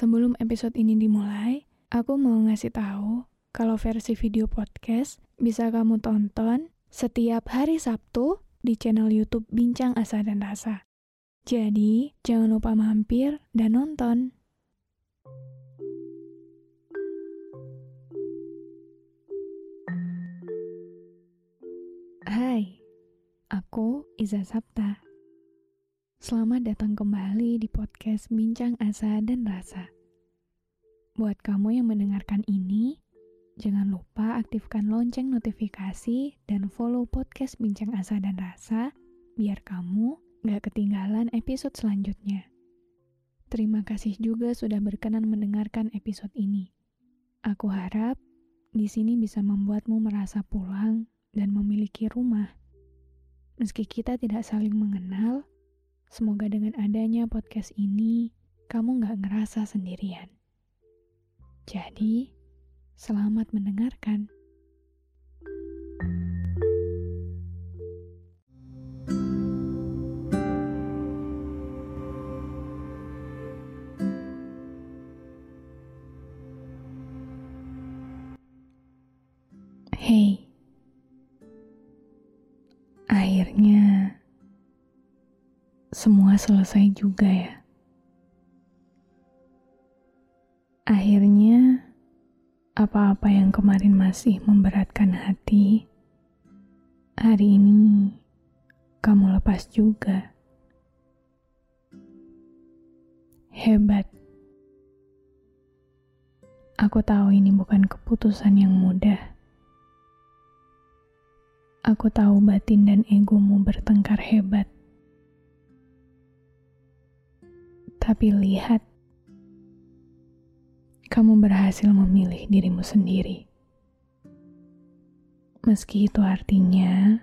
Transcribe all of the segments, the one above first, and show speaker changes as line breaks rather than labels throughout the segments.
sebelum episode ini dimulai, aku mau ngasih tahu kalau versi video podcast bisa kamu tonton setiap hari Sabtu di channel YouTube Bincang Asa dan Rasa. Jadi, jangan lupa mampir dan nonton. Hai, aku Iza Sapta. Selamat datang kembali di podcast Bincang Asa dan Rasa. Buat kamu yang mendengarkan ini, jangan lupa aktifkan lonceng notifikasi dan follow podcast Bincang Asa dan Rasa biar kamu gak ketinggalan episode selanjutnya. Terima kasih juga sudah berkenan mendengarkan episode ini. Aku harap di sini bisa membuatmu merasa pulang dan memiliki rumah. Meski kita tidak saling mengenal, semoga dengan adanya podcast ini, kamu gak ngerasa sendirian. Jadi, selamat mendengarkan. Hey, akhirnya semua selesai juga ya. Apa-apa yang kemarin masih memberatkan hati, hari ini kamu lepas juga. Hebat. Aku tahu ini bukan keputusan yang mudah. Aku tahu batin dan egomu bertengkar hebat. Tapi lihat, kamu berhasil memilih dirimu sendiri. Meski itu artinya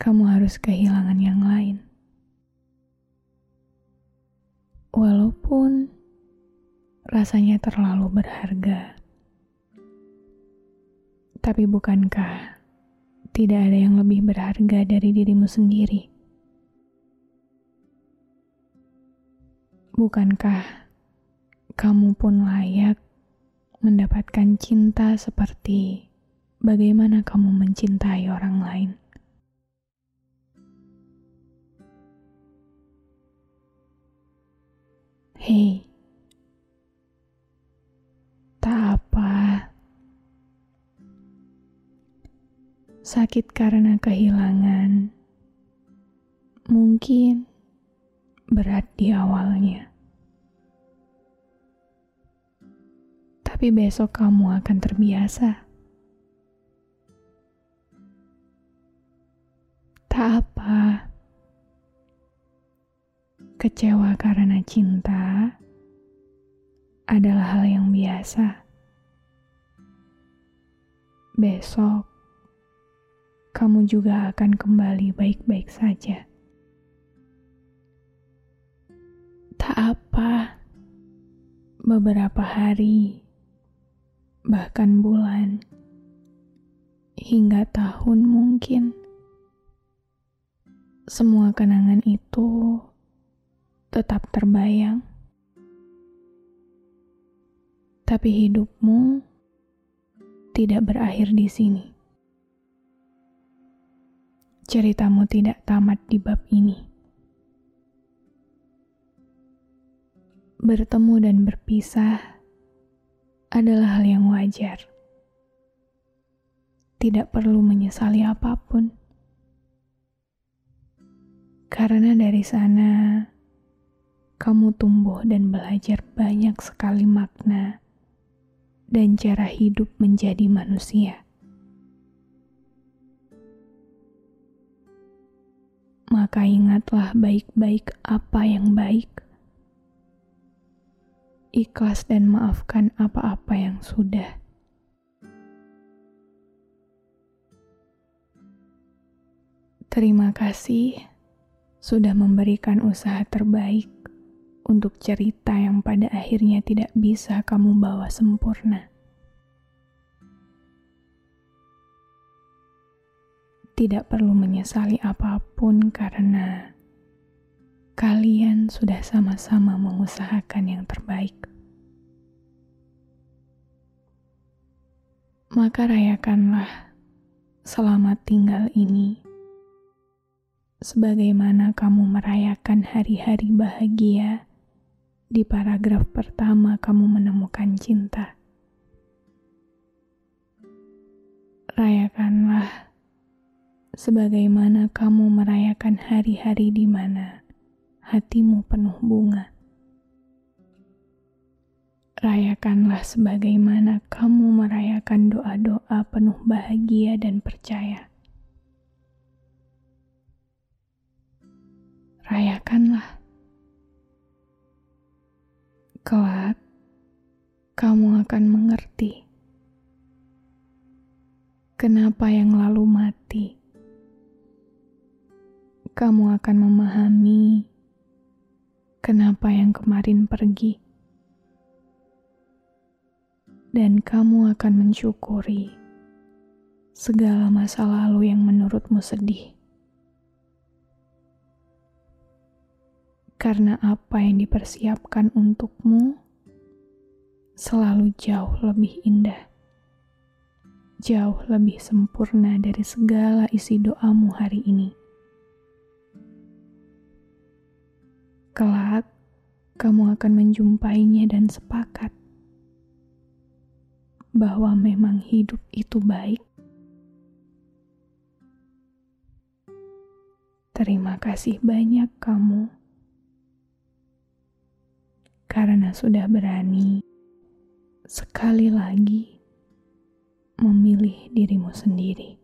kamu harus kehilangan yang lain. Walaupun rasanya terlalu berharga, tapi bukankah tidak ada yang lebih berharga dari dirimu sendiri? Bukankah kamu pun layak mendapatkan cinta seperti bagaimana kamu mencintai orang lain? Hei, tak apa. Sakit karena kehilangan, mungkin berat di awalnya. Tapi besok kamu akan terbiasa. Tak apa. Kecewa karena cinta adalah hal yang biasa. Besok kamu juga akan kembali baik-baik saja. Tak apa, beberapa hari, bahkan bulan, hingga tahun mungkin, semua kenangan itu tetap terbayang. Tapi hidupmu tidak berakhir di sini. Ceritamu tidak tamat di bab ini. Bertemu dan berpisah adalah hal yang wajar. Tidak perlu menyesali apa pun. Karena dari sana kamu tumbuh dan belajar banyak sekali makna dan cara hidup menjadi manusia. maka ingatlah baik-baik apa yang baik. Ikhlas dan maafkan apa-apa yang sudah. Terima kasih sudah memberikan usaha terbaik untuk cerita yang pada akhirnya tidak bisa kamu bawa sempurna. Tidak perlu menyesali apa pun karena kalian sudah sama-sama mengusahakan yang terbaik. Maka rayakanlah selamat tinggal ini sebagaimana kamu merayakan hari-hari bahagia di paragraf pertama kamu menemukan cinta. Rayakanlah sebagaimana kamu merayakan hari-hari di mana hatimu penuh bunga. Rayakanlah sebagaimana kamu merayakan doa-doa penuh bahagia dan percaya. rayakanlah. Kelak, kamu akan mengerti kenapa yang lalu mati. Kamu akan memahami kenapa yang kemarin pergi, dan kamu akan mensyukuri segala masa lalu yang menurutmu sedih. karena apa yang dipersiapkan untukmu selalu jauh lebih indah, jauh lebih sempurna dari segala isi doamu hari ini. Kelak, kamu akan menjumpainya dan sepakat bahwa memang hidup itu baik. Terima kasih banyak kamu karena sudah berani sekali lagi memilih dirimu sendiri.